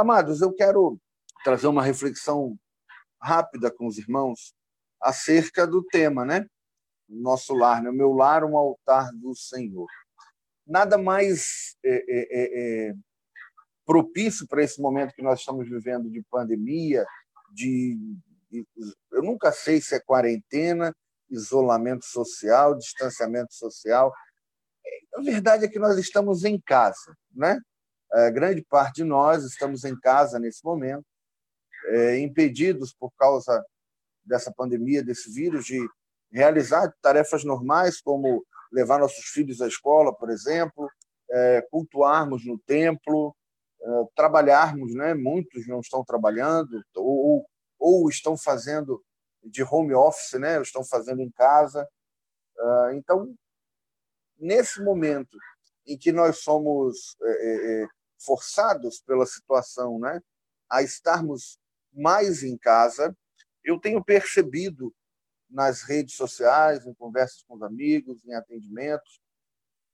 Amados, eu quero trazer uma reflexão rápida com os irmãos acerca do tema, né? Nosso lar, né? meu lar, um altar do Senhor. Nada mais é, é, é, é propício para esse momento que nós estamos vivendo de pandemia, de eu nunca sei se é quarentena, isolamento social, distanciamento social. A verdade é que nós estamos em casa, né? A grande parte de nós estamos em casa nesse momento, é, impedidos por causa dessa pandemia, desse vírus, de realizar tarefas normais, como levar nossos filhos à escola, por exemplo, é, cultuarmos no templo, trabalharmos, né? Muitos não estão trabalhando ou, ou estão fazendo de home office, né? Estão fazendo em casa. Ah, então, nesse momento em que nós somos forçados pela situação, né, a estarmos mais em casa, eu tenho percebido nas redes sociais, em conversas com os amigos, em atendimentos,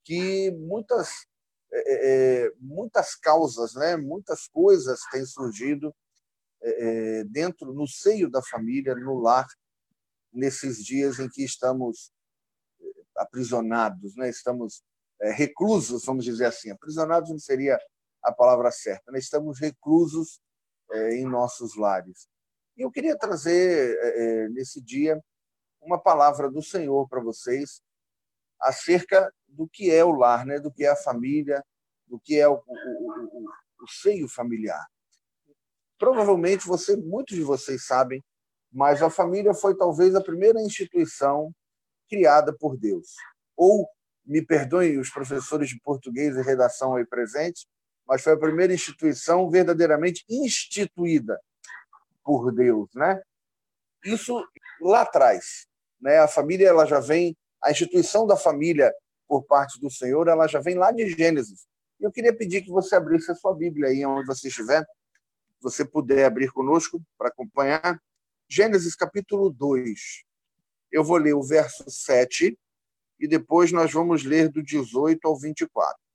que muitas é, muitas causas, né, muitas coisas têm surgido é, dentro, no seio da família, no lar, nesses dias em que estamos aprisionados, né? estamos é, reclusos, vamos dizer assim. Aprisionados não seria a palavra certa, né? estamos reclusos é, em nossos lares. E eu queria trazer, é, nesse dia, uma palavra do Senhor para vocês acerca do que é o lar, né? do que é a família, do que é o, o, o, o seio familiar. Provavelmente você, muitos de vocês sabem, mas a família foi talvez a primeira instituição criada por Deus. Ou, me perdoem os professores de português e redação aí presentes, mas foi a primeira instituição verdadeiramente instituída por Deus, né? Isso lá atrás, né? A família ela já vem, a instituição da família por parte do Senhor, ela já vem lá de Gênesis. Eu queria pedir que você abrisse a sua Bíblia aí onde você estiver, você puder abrir conosco para acompanhar. Gênesis capítulo 2. Eu vou ler o verso 7 e depois nós vamos ler do 18 ao 24.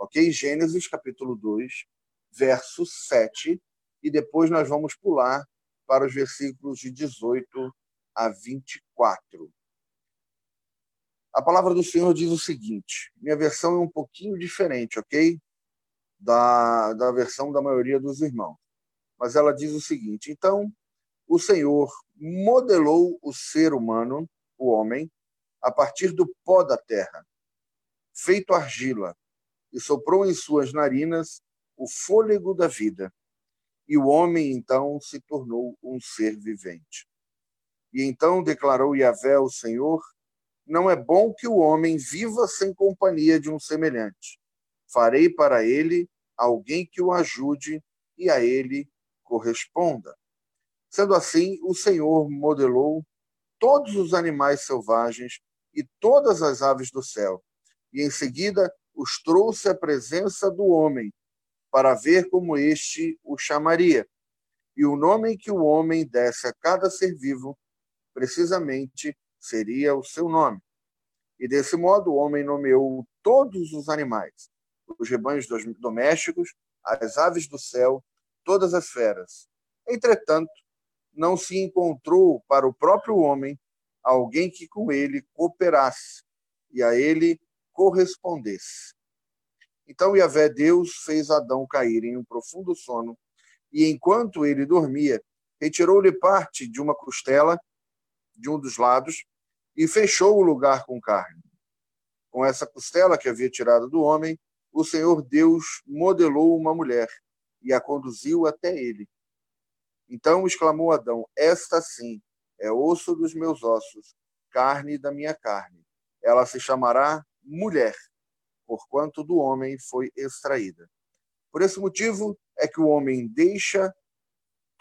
Ok? Gênesis capítulo 2, verso 7 e depois nós vamos pular para os versículos de 18 a 24. A palavra do Senhor diz o seguinte: minha versão é um pouquinho diferente, ok? Da, da versão da maioria dos irmãos mas ela diz o seguinte: então o Senhor modelou o ser humano, o homem, a partir do pó da terra, feito argila, e soprou em suas narinas o fôlego da vida. E o homem então se tornou um ser vivente. E então declarou Yahvé, o Senhor: Não é bom que o homem viva sem companhia de um semelhante. Farei para ele alguém que o ajude, e a ele corresponda. Sendo assim, o Senhor modelou todos os animais selvagens e todas as aves do céu, e em seguida os trouxe à presença do homem, para ver como este o chamaria. E o nome que o homem desse a cada ser vivo, precisamente, seria o seu nome. E desse modo o homem nomeou todos os animais, os rebanhos domésticos, as aves do céu todas as feras. Entretanto, não se encontrou para o próprio homem alguém que com ele cooperasse e a ele correspondesse. Então Yahvé Deus fez Adão cair em um profundo sono, e enquanto ele dormia, retirou-lhe parte de uma costela de um dos lados e fechou o lugar com carne. Com essa costela que havia tirado do homem, o Senhor Deus modelou uma mulher e a conduziu até ele. Então exclamou Adão: Esta sim é osso dos meus ossos, carne da minha carne. Ela se chamará mulher, porquanto do homem foi extraída. Por esse motivo é que o homem deixa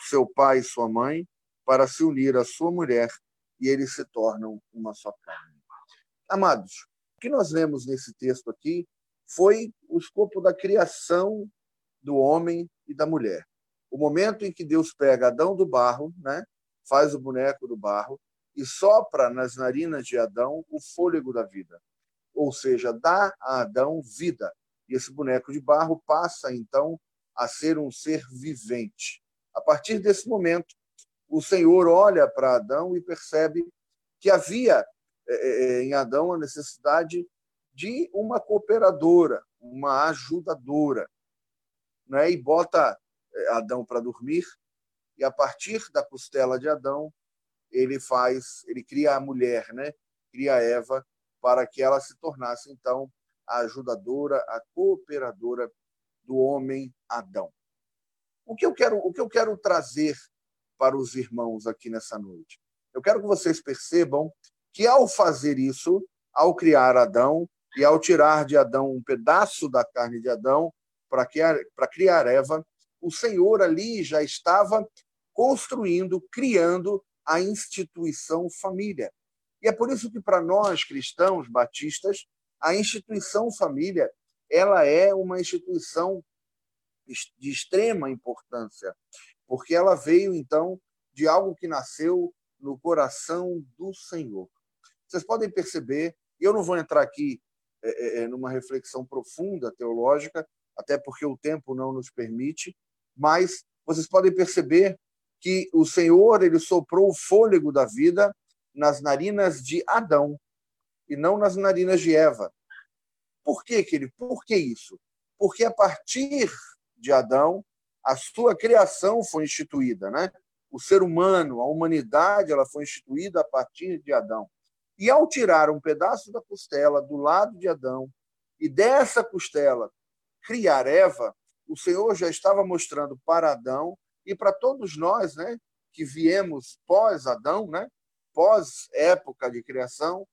seu pai e sua mãe para se unir à sua mulher e eles se tornam uma só carne. Amados, o que nós lemos nesse texto aqui foi o escopo da criação do homem e da mulher. O momento em que Deus pega Adão do barro, né, faz o boneco do barro e sopra nas narinas de Adão o fôlego da vida, ou seja, dá a Adão vida. E esse boneco de barro passa então a ser um ser vivente. A partir desse momento, o Senhor olha para Adão e percebe que havia é, é, em Adão a necessidade de uma cooperadora, uma ajudadora, né? e bota é, Adão para dormir, e a partir da costela de Adão, ele faz, ele cria a mulher, né? cria Eva, para que ela se tornasse, então, a ajudadora, a cooperadora do homem Adão. O que eu quero, o que eu quero trazer para os irmãos aqui nessa noite? Eu quero que vocês percebam que ao fazer isso, ao criar Adão e ao tirar de Adão um pedaço da carne de Adão para criar, para criar Eva, o Senhor ali já estava construindo, criando a instituição família. E é por isso que para nós cristãos batistas, a instituição família, ela é uma instituição de extrema importância, porque ela veio então de algo que nasceu no coração do Senhor. Vocês podem perceber, eu não vou entrar aqui é, é, é, numa reflexão profunda teológica, até porque o tempo não nos permite, mas vocês podem perceber que o Senhor ele soprou o fôlego da vida nas narinas de Adão e não nas narinas de Eva. Por que, que ele? Por que isso? Porque a partir de Adão, a sua criação foi instituída, né? O ser humano, a humanidade, ela foi instituída a partir de Adão. E ao tirar um pedaço da costela do lado de Adão e dessa costela criar Eva, o Senhor já estava mostrando para Adão e para todos nós, né, que viemos pós Adão, né, pós época de criação,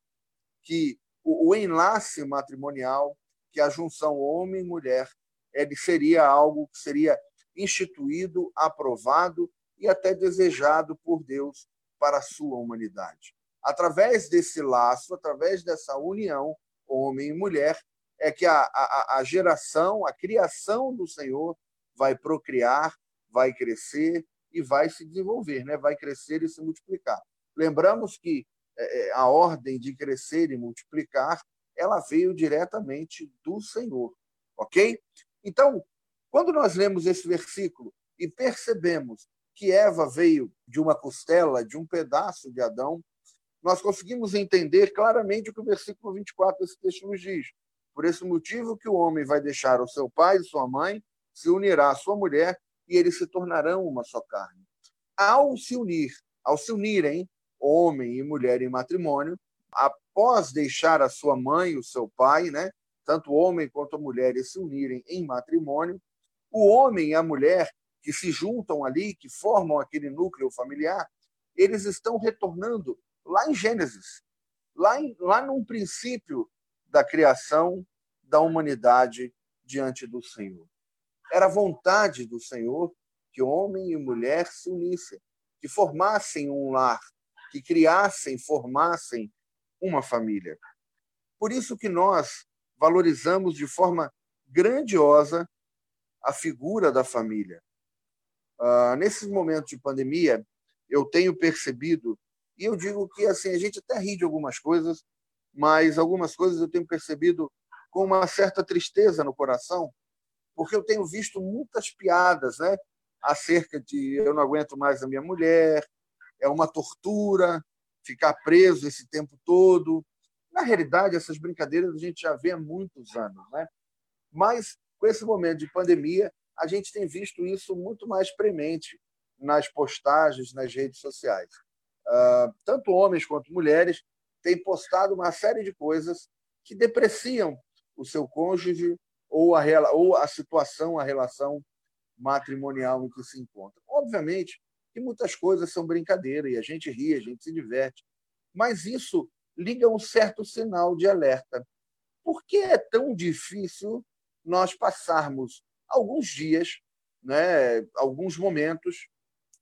que o, o enlace matrimonial, que a junção homem e mulher, ele seria algo que seria instituído, aprovado e até desejado por Deus para a sua humanidade através desse laço, através dessa união, homem e mulher, é que a, a, a geração, a criação do Senhor vai procriar, vai crescer e vai se desenvolver, né? vai crescer e se multiplicar. Lembramos que é, é a ordem de crescer e multiplicar ela veio diretamente do Senhor, ok? Então, quando nós lemos esse versículo e percebemos que Eva veio de uma costela, de um pedaço de Adão, nós conseguimos entender claramente o que o versículo 24 desse texto nos diz. Por esse motivo que o homem vai deixar o seu pai e sua mãe, se unirá à sua mulher e eles se tornarão uma só carne. Ao se unir, ao se unirem, homem e mulher em matrimônio, após deixar a sua mãe e o seu pai, né, tanto o homem quanto a mulher se unirem em matrimônio, o homem e a mulher que se juntam ali, que formam aquele núcleo familiar, eles estão retornando lá em Gênesis, lá, em, lá num princípio da criação da humanidade diante do Senhor. Era vontade do Senhor que homem e mulher se unissem, que formassem um lar, que criassem, formassem uma família. Por isso que nós valorizamos de forma grandiosa a figura da família. Uh, nesses momentos de pandemia, eu tenho percebido e eu digo que assim a gente até ri de algumas coisas, mas algumas coisas eu tenho percebido com uma certa tristeza no coração, porque eu tenho visto muitas piadas, né, acerca de eu não aguento mais a minha mulher, é uma tortura ficar preso esse tempo todo. Na realidade, essas brincadeiras a gente já vê há muitos anos, né? Mas com esse momento de pandemia, a gente tem visto isso muito mais premente nas postagens, nas redes sociais. Uh, tanto homens quanto mulheres têm postado uma série de coisas que depreciam o seu cônjuge ou a, ou a situação, a relação matrimonial em que se encontra. Obviamente que muitas coisas são brincadeira e a gente ri, a gente se diverte, mas isso liga um certo sinal de alerta. Por que é tão difícil nós passarmos alguns dias, né, alguns momentos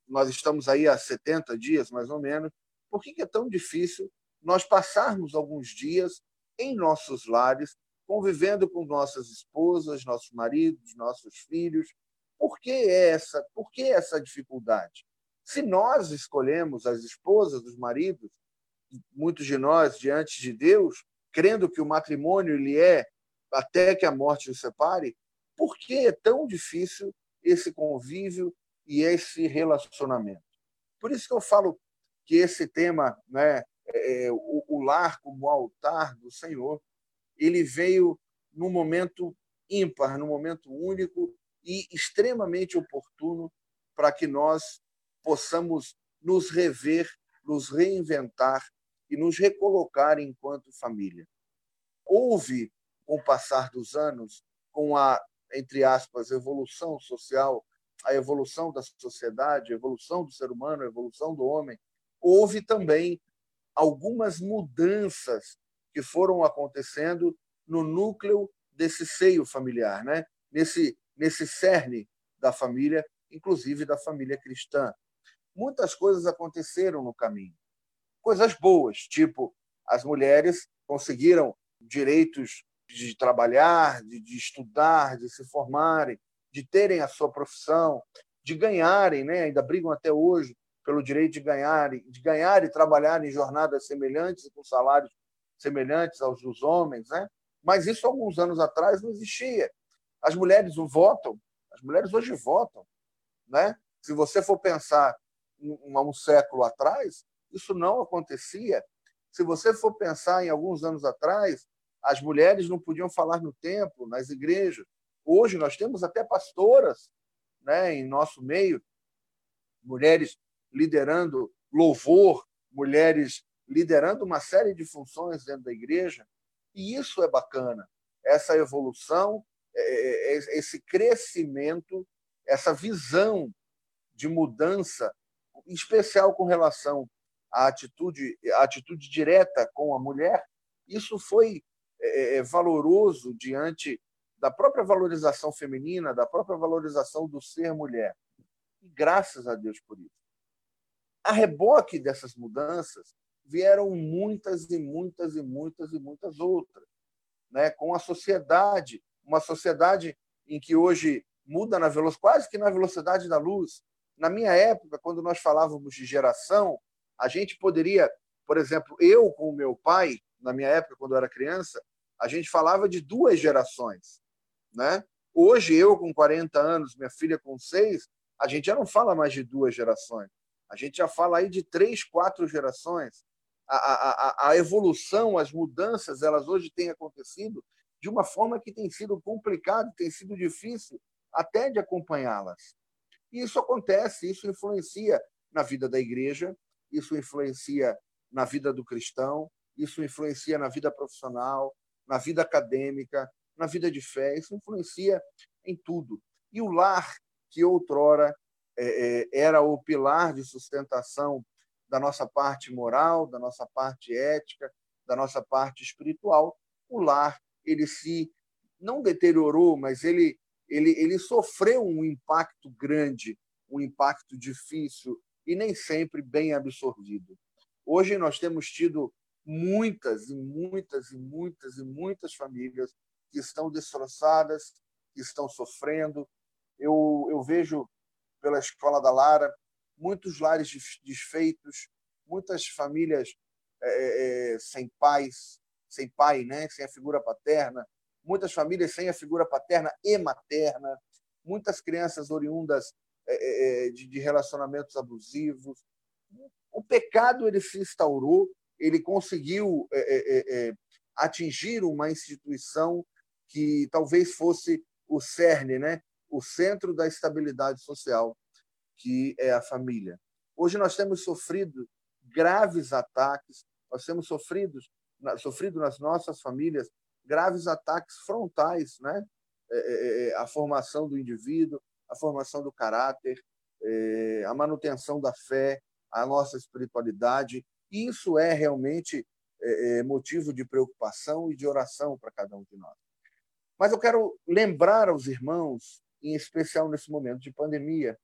nós estamos aí há 70 dias, mais ou menos, por que é tão difícil nós passarmos alguns dias em nossos lares, convivendo com nossas esposas, nossos maridos, nossos filhos? Por que essa, por que essa dificuldade? Se nós escolhemos as esposas, os maridos, muitos de nós diante de Deus, crendo que o matrimônio ele é até que a morte os separe, por que é tão difícil esse convívio e esse relacionamento. Por isso que eu falo que esse tema, né, é, o, o lar como altar do Senhor, ele veio num momento ímpar, num momento único e extremamente oportuno para que nós possamos nos rever, nos reinventar e nos recolocar enquanto família. Houve, com o passar dos anos, com a, entre aspas, evolução social, a evolução da sociedade, a evolução do ser humano, a evolução do homem, houve também algumas mudanças que foram acontecendo no núcleo desse seio familiar, né? nesse, nesse cerne da família, inclusive da família cristã. Muitas coisas aconteceram no caminho. Coisas boas, tipo as mulheres conseguiram direitos de trabalhar, de, de estudar, de se formarem, de terem a sua profissão, de ganharem, né? ainda brigam até hoje pelo direito de ganhar, de ganhar e trabalhar em jornadas semelhantes com salários semelhantes aos dos homens, né? Mas isso alguns anos atrás não existia. As mulheres votam, as mulheres hoje votam, né? Se você for pensar um, um século atrás, isso não acontecia. Se você for pensar em alguns anos atrás, as mulheres não podiam falar no templo, nas igrejas. Hoje nós temos até pastoras, né, em nosso meio, mulheres liderando louvor, mulheres liderando uma série de funções dentro da igreja. E isso é bacana, essa evolução, é, é, é, esse crescimento, essa visão de mudança, especial com relação à atitude, à atitude direta com a mulher, isso foi valoroso diante da própria valorização feminina, da própria valorização do ser mulher. E graças a Deus por isso. A reboque dessas mudanças, vieram muitas e muitas e muitas e muitas outras, né? Com a sociedade, uma sociedade em que hoje muda na velocidade, quase que na velocidade da luz. Na minha época, quando nós falávamos de geração, a gente poderia, por exemplo, eu com o meu pai, na minha época, quando eu era criança, a gente falava de duas gerações, né? Hoje, eu com 40 anos, minha filha com 6, a gente já não fala mais de duas gerações. A gente já fala aí de três, quatro gerações a, a, a evolução, as mudanças, elas hoje têm acontecido de uma forma que tem sido complicado, tem sido difícil até de acompanhá-las. E isso acontece, isso influencia na vida da igreja, isso influencia na vida do cristão, isso influencia na vida profissional, na vida acadêmica, na vida de fé, isso influencia em tudo. E o lar, que outrora é, é, era o pilar de sustentação da nossa parte moral, da nossa parte ética, da nossa parte espiritual, o lar ele se não deteriorou, mas ele ele ele sofreu um impacto grande, um impacto difícil e nem sempre bem absorvido. Hoje nós temos tido muitas e muitas e muitas e muitas famílias que estão destroçadas, que estão sofrendo. Eu, eu vejo pela escola da Lara muitos lares desfeitos, muitas famílias é, é, sem pais, sem pai, né? sem a figura paterna, muitas famílias sem a figura paterna e materna, muitas crianças oriundas é, é, de, de relacionamentos abusivos. O pecado ele se instaurou, ele conseguiu atingir uma instituição que talvez fosse o cerne, né? o centro da estabilidade social que é a família. Hoje nós temos sofrido graves ataques, nós temos sofrido, sofrido nas nossas famílias graves ataques frontais, né? É, é, é, a formação do indivíduo, a formação do caráter, a manutenção da fé, a nossa espiritualidade. Isso é realmente motivo de preocupação e de oração para cada um de nós. Mas eu quero lembrar aos irmãos, em especial nesse momento de pandemia,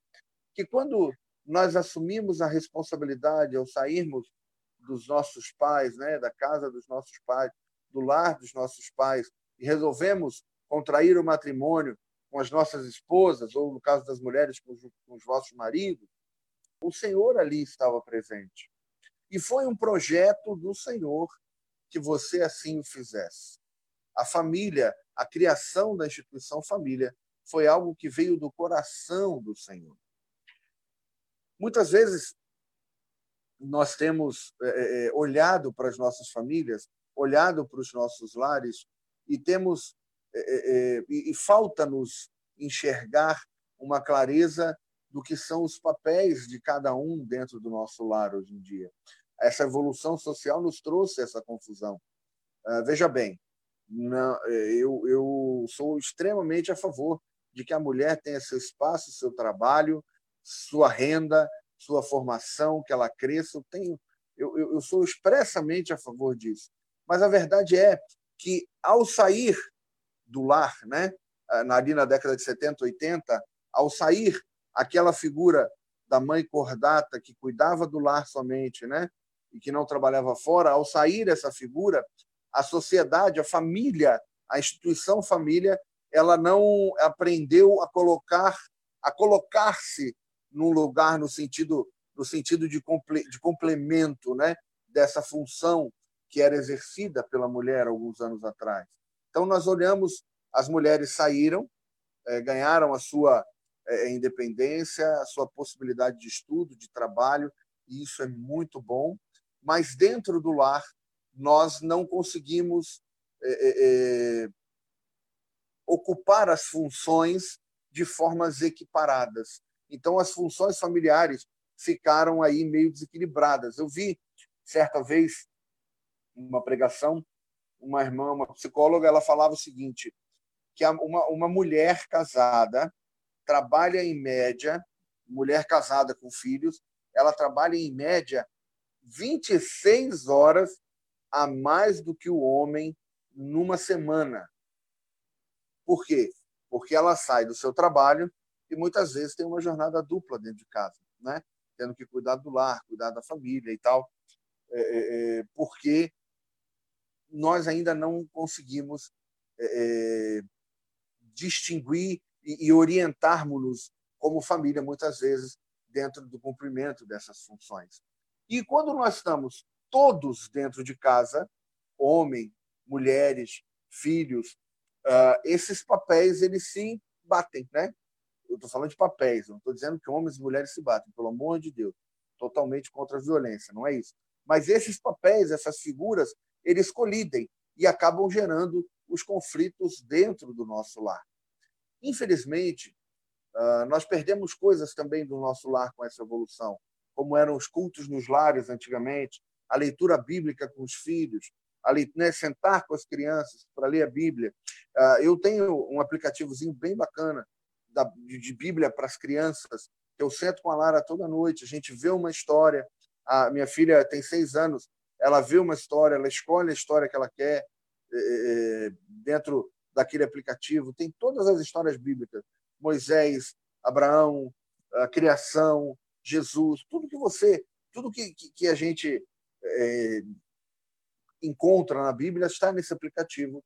que quando nós assumimos a responsabilidade ao sairmos dos nossos pais, né, da casa dos nossos pais, do lar dos nossos pais, e resolvemos contrair o matrimônio com as nossas esposas, ou no caso das mulheres, com os, com os vossos maridos, o Senhor ali estava presente. E foi um projeto do Senhor que você assim o fizesse. A família, a criação da instituição família, foi algo que veio do coração do Senhor. Muitas vezes nós temos é, olhado para as nossas famílias, olhado para os nossos lares e temos é, é, e, falta-nos enxergar uma clareza do que são os papéis de cada um dentro do nosso lar hoje em dia. Essa evolução social nos trouxe essa confusão. Uh, veja bem, não, eu, eu sou extremamente a favor de que a mulher tenha seu espaço, seu trabalho, sua renda, sua formação, que ela cresça. Eu, tenho, eu, eu sou expressamente a favor disso. Mas a verdade é que, ao sair do lar, né, ali na década de 70, 80, ao sair aquela figura da mãe cordata que cuidava do lar somente, né, e que não trabalhava fora, ao sair essa figura, a sociedade, a família, a instituição família, ela não aprendeu a colocar a colocar-se num lugar no sentido no sentido de, comple, de complemento, né, dessa função que era exercida pela mulher alguns anos atrás. Então nós olhamos as mulheres saíram, é, ganharam a sua é, independência, a sua possibilidade de estudo, de trabalho, e isso é muito bom. Mas dentro do lar nós não conseguimos é, ocupar as funções de formas equiparadas. Então, as funções familiares ficaram aí meio desequilibradas. Eu vi, certa vez, uma pregação, uma irmã, uma psicóloga, ela falava o seguinte, que uma, uma mulher casada trabalha em média, mulher casada com filhos, ela trabalha em média 26 horas a mais do que o homem numa semana. Por quê? Porque ela sai do seu trabalho e muitas vezes tem uma jornada dupla dentro de casa, né? Tendo que cuidar do lar, cuidar da família e tal, é, é, é porque nós ainda não conseguimos é, é distinguir e, e orientarmos-nos como família muitas vezes dentro do cumprimento dessas funções. E quando nós estamos todos dentro de casa, homem, mulheres, filhos, uh, esses papéis eles se batem, né? Eu estou falando de papéis, não estou dizendo que homens e mulheres se batem, pelo amor de Deus, totalmente contra a violência, não é isso. Mas esses papéis, essas figuras, eles colidem e acabam gerando os conflitos dentro do nosso lar. Infelizmente, uh, nós perdemos coisas também do nosso lar com essa evolução, como eram os cultos nos lares antigamente, a leitura bíblica com os filhos, ali, né, sentar com as crianças para ler a Bíblia. Uh, eu tenho um aplicativozinho bem bacana de Bíblia para as crianças. Eu sento com a Lara toda noite, a gente vê uma história. A minha filha tem seis anos, ela vê uma história, ela escolhe a história que ela quer é, dentro daquele aplicativo. Tem todas as histórias bíblicas: Moisés, Abraão, a criação, Jesus, tudo que você, tudo que, que, a gente é, encontra na Bíblia está nesse aplicativo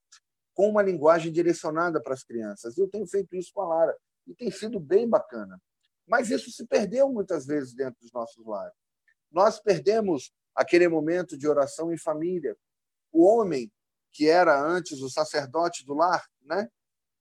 com uma linguagem direcionada para as crianças. Eu tenho feito isso com a Lara e tem sido bem bacana. Mas isso se perdeu muitas vezes dentro dos nossos lares. Nós perdemos aquele momento de oração em família. O homem, que era antes o sacerdote do lar, né?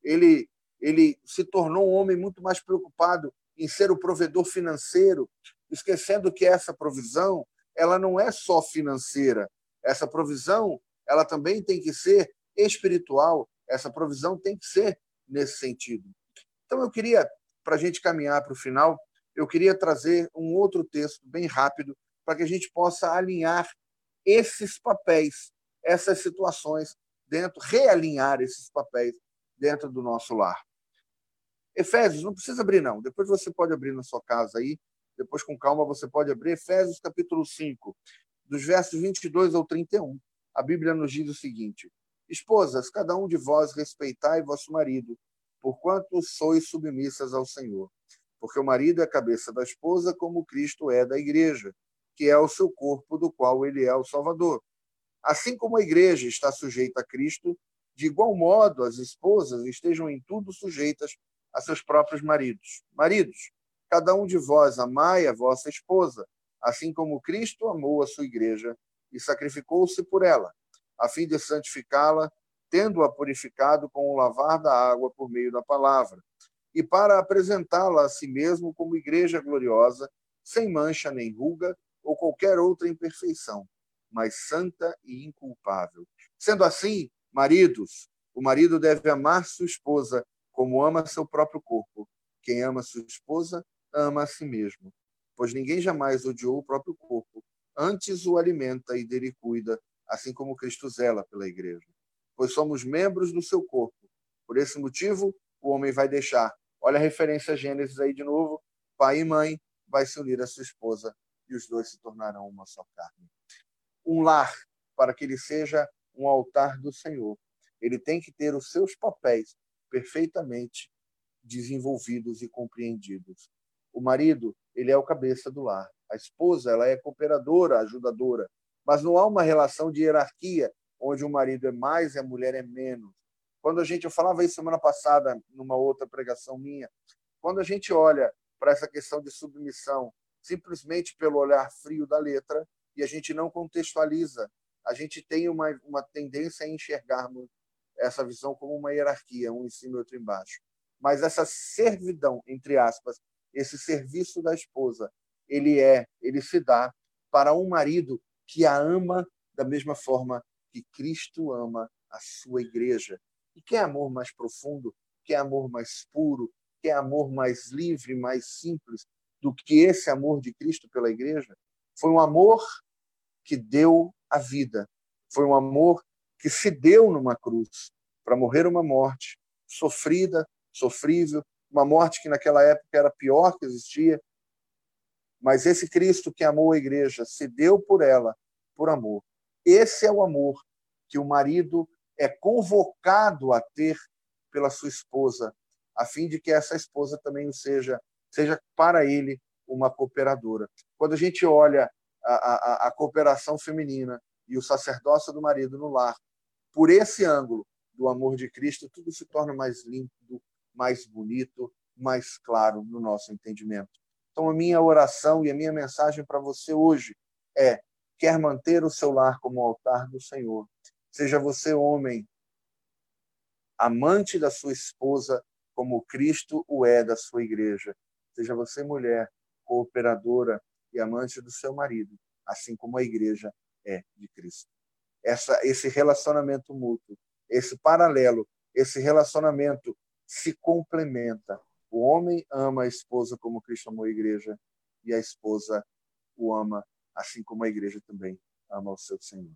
ele, ele se tornou um homem muito mais preocupado em ser o provedor financeiro, esquecendo que essa provisão ela não é só financeira, essa provisão, ela também tem que ser espiritual, essa provisão tem que ser nesse sentido. Então, eu queria, para a gente caminhar para o final, eu queria trazer um outro texto bem rápido para que a gente possa alinhar esses papéis, essas situações dentro, realinhar esses papéis dentro do nosso lar. Efésios, não precisa abrir, não. Depois você pode abrir na sua casa aí. Depois, com calma, você pode abrir. Efésios, capítulo 5 dos versos 22 ao 31, a Bíblia nos diz o seguinte: Esposas, cada um de vós respeitai vosso marido, porquanto sois submissas ao Senhor. Porque o marido é a cabeça da esposa, como Cristo é da igreja, que é o seu corpo, do qual ele é o Salvador. Assim como a igreja está sujeita a Cristo, de igual modo as esposas estejam em tudo sujeitas a seus próprios maridos. Maridos, cada um de vós amai a vossa esposa, assim como Cristo amou a sua igreja e sacrificou-se por ela, a fim de santificá-la, tendo-a purificado com o lavar da água por meio da palavra, e para apresentá-la a si mesmo como igreja gloriosa, sem mancha nem ruga ou qualquer outra imperfeição, mas santa e inculpável. Sendo assim, maridos, o marido deve amar sua esposa como ama seu próprio corpo. Quem ama sua esposa, ama a si mesmo. Pois ninguém jamais odiou o próprio corpo, antes o alimenta e dele cuida, assim como Cristo zela pela igreja. Pois somos membros do seu corpo. Por esse motivo, o homem vai deixar. Olha a referência a Gênesis aí de novo. Pai e mãe vai se unir à sua esposa e os dois se tornarão uma só carne. Um lar, para que ele seja um altar do Senhor, ele tem que ter os seus papéis perfeitamente desenvolvidos e compreendidos. O marido, ele é o cabeça do lar. A esposa, ela é cooperadora, ajudadora. Mas não há uma relação de hierarquia onde o marido é mais e a mulher é menos. Quando a gente, eu falava isso semana passada numa outra pregação minha, quando a gente olha para essa questão de submissão simplesmente pelo olhar frio da letra e a gente não contextualiza, a gente tem uma, uma tendência a enxergarmos essa visão como uma hierarquia, um em cima e outro embaixo. Mas essa servidão, entre aspas, esse serviço da esposa, ele é, ele se dá para um marido que a ama da mesma forma que Cristo ama a sua igreja. E que é amor mais profundo, que é amor mais puro, que é amor mais livre, mais simples do que esse amor de Cristo pela igreja? Foi um amor que deu a vida. Foi um amor que se deu numa cruz para morrer uma morte sofrida, sofrível, uma morte que naquela época era pior que existia. Mas esse Cristo que amou a igreja se deu por ela, por amor. Esse é o amor que o marido é convocado a ter pela sua esposa, a fim de que essa esposa também seja, seja para ele uma cooperadora. Quando a gente olha a, a, a cooperação feminina e o sacerdócio do marido no lar, por esse ângulo do amor de Cristo, tudo se torna mais limpo, mais bonito, mais claro no nosso entendimento. Então, a minha oração e a minha mensagem para você hoje é: quer manter o seu lar como altar do Senhor? Seja você homem, amante da sua esposa, como Cristo o é da sua igreja. Seja você mulher, cooperadora e amante do seu marido, assim como a igreja é de Cristo essa, esse relacionamento mútuo, esse paralelo, esse relacionamento se complementa. O homem ama a esposa como Cristo amou a igreja e a esposa o ama assim como a igreja também ama o seu Senhor.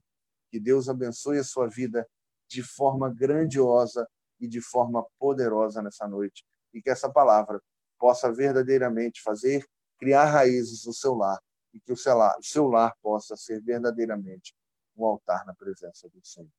Que Deus abençoe a sua vida de forma grandiosa e de forma poderosa nessa noite e que essa palavra possa verdadeiramente fazer criar raízes no seu lar e que o seu lar, o seu lar possa ser verdadeiramente um altar na presença do Senhor.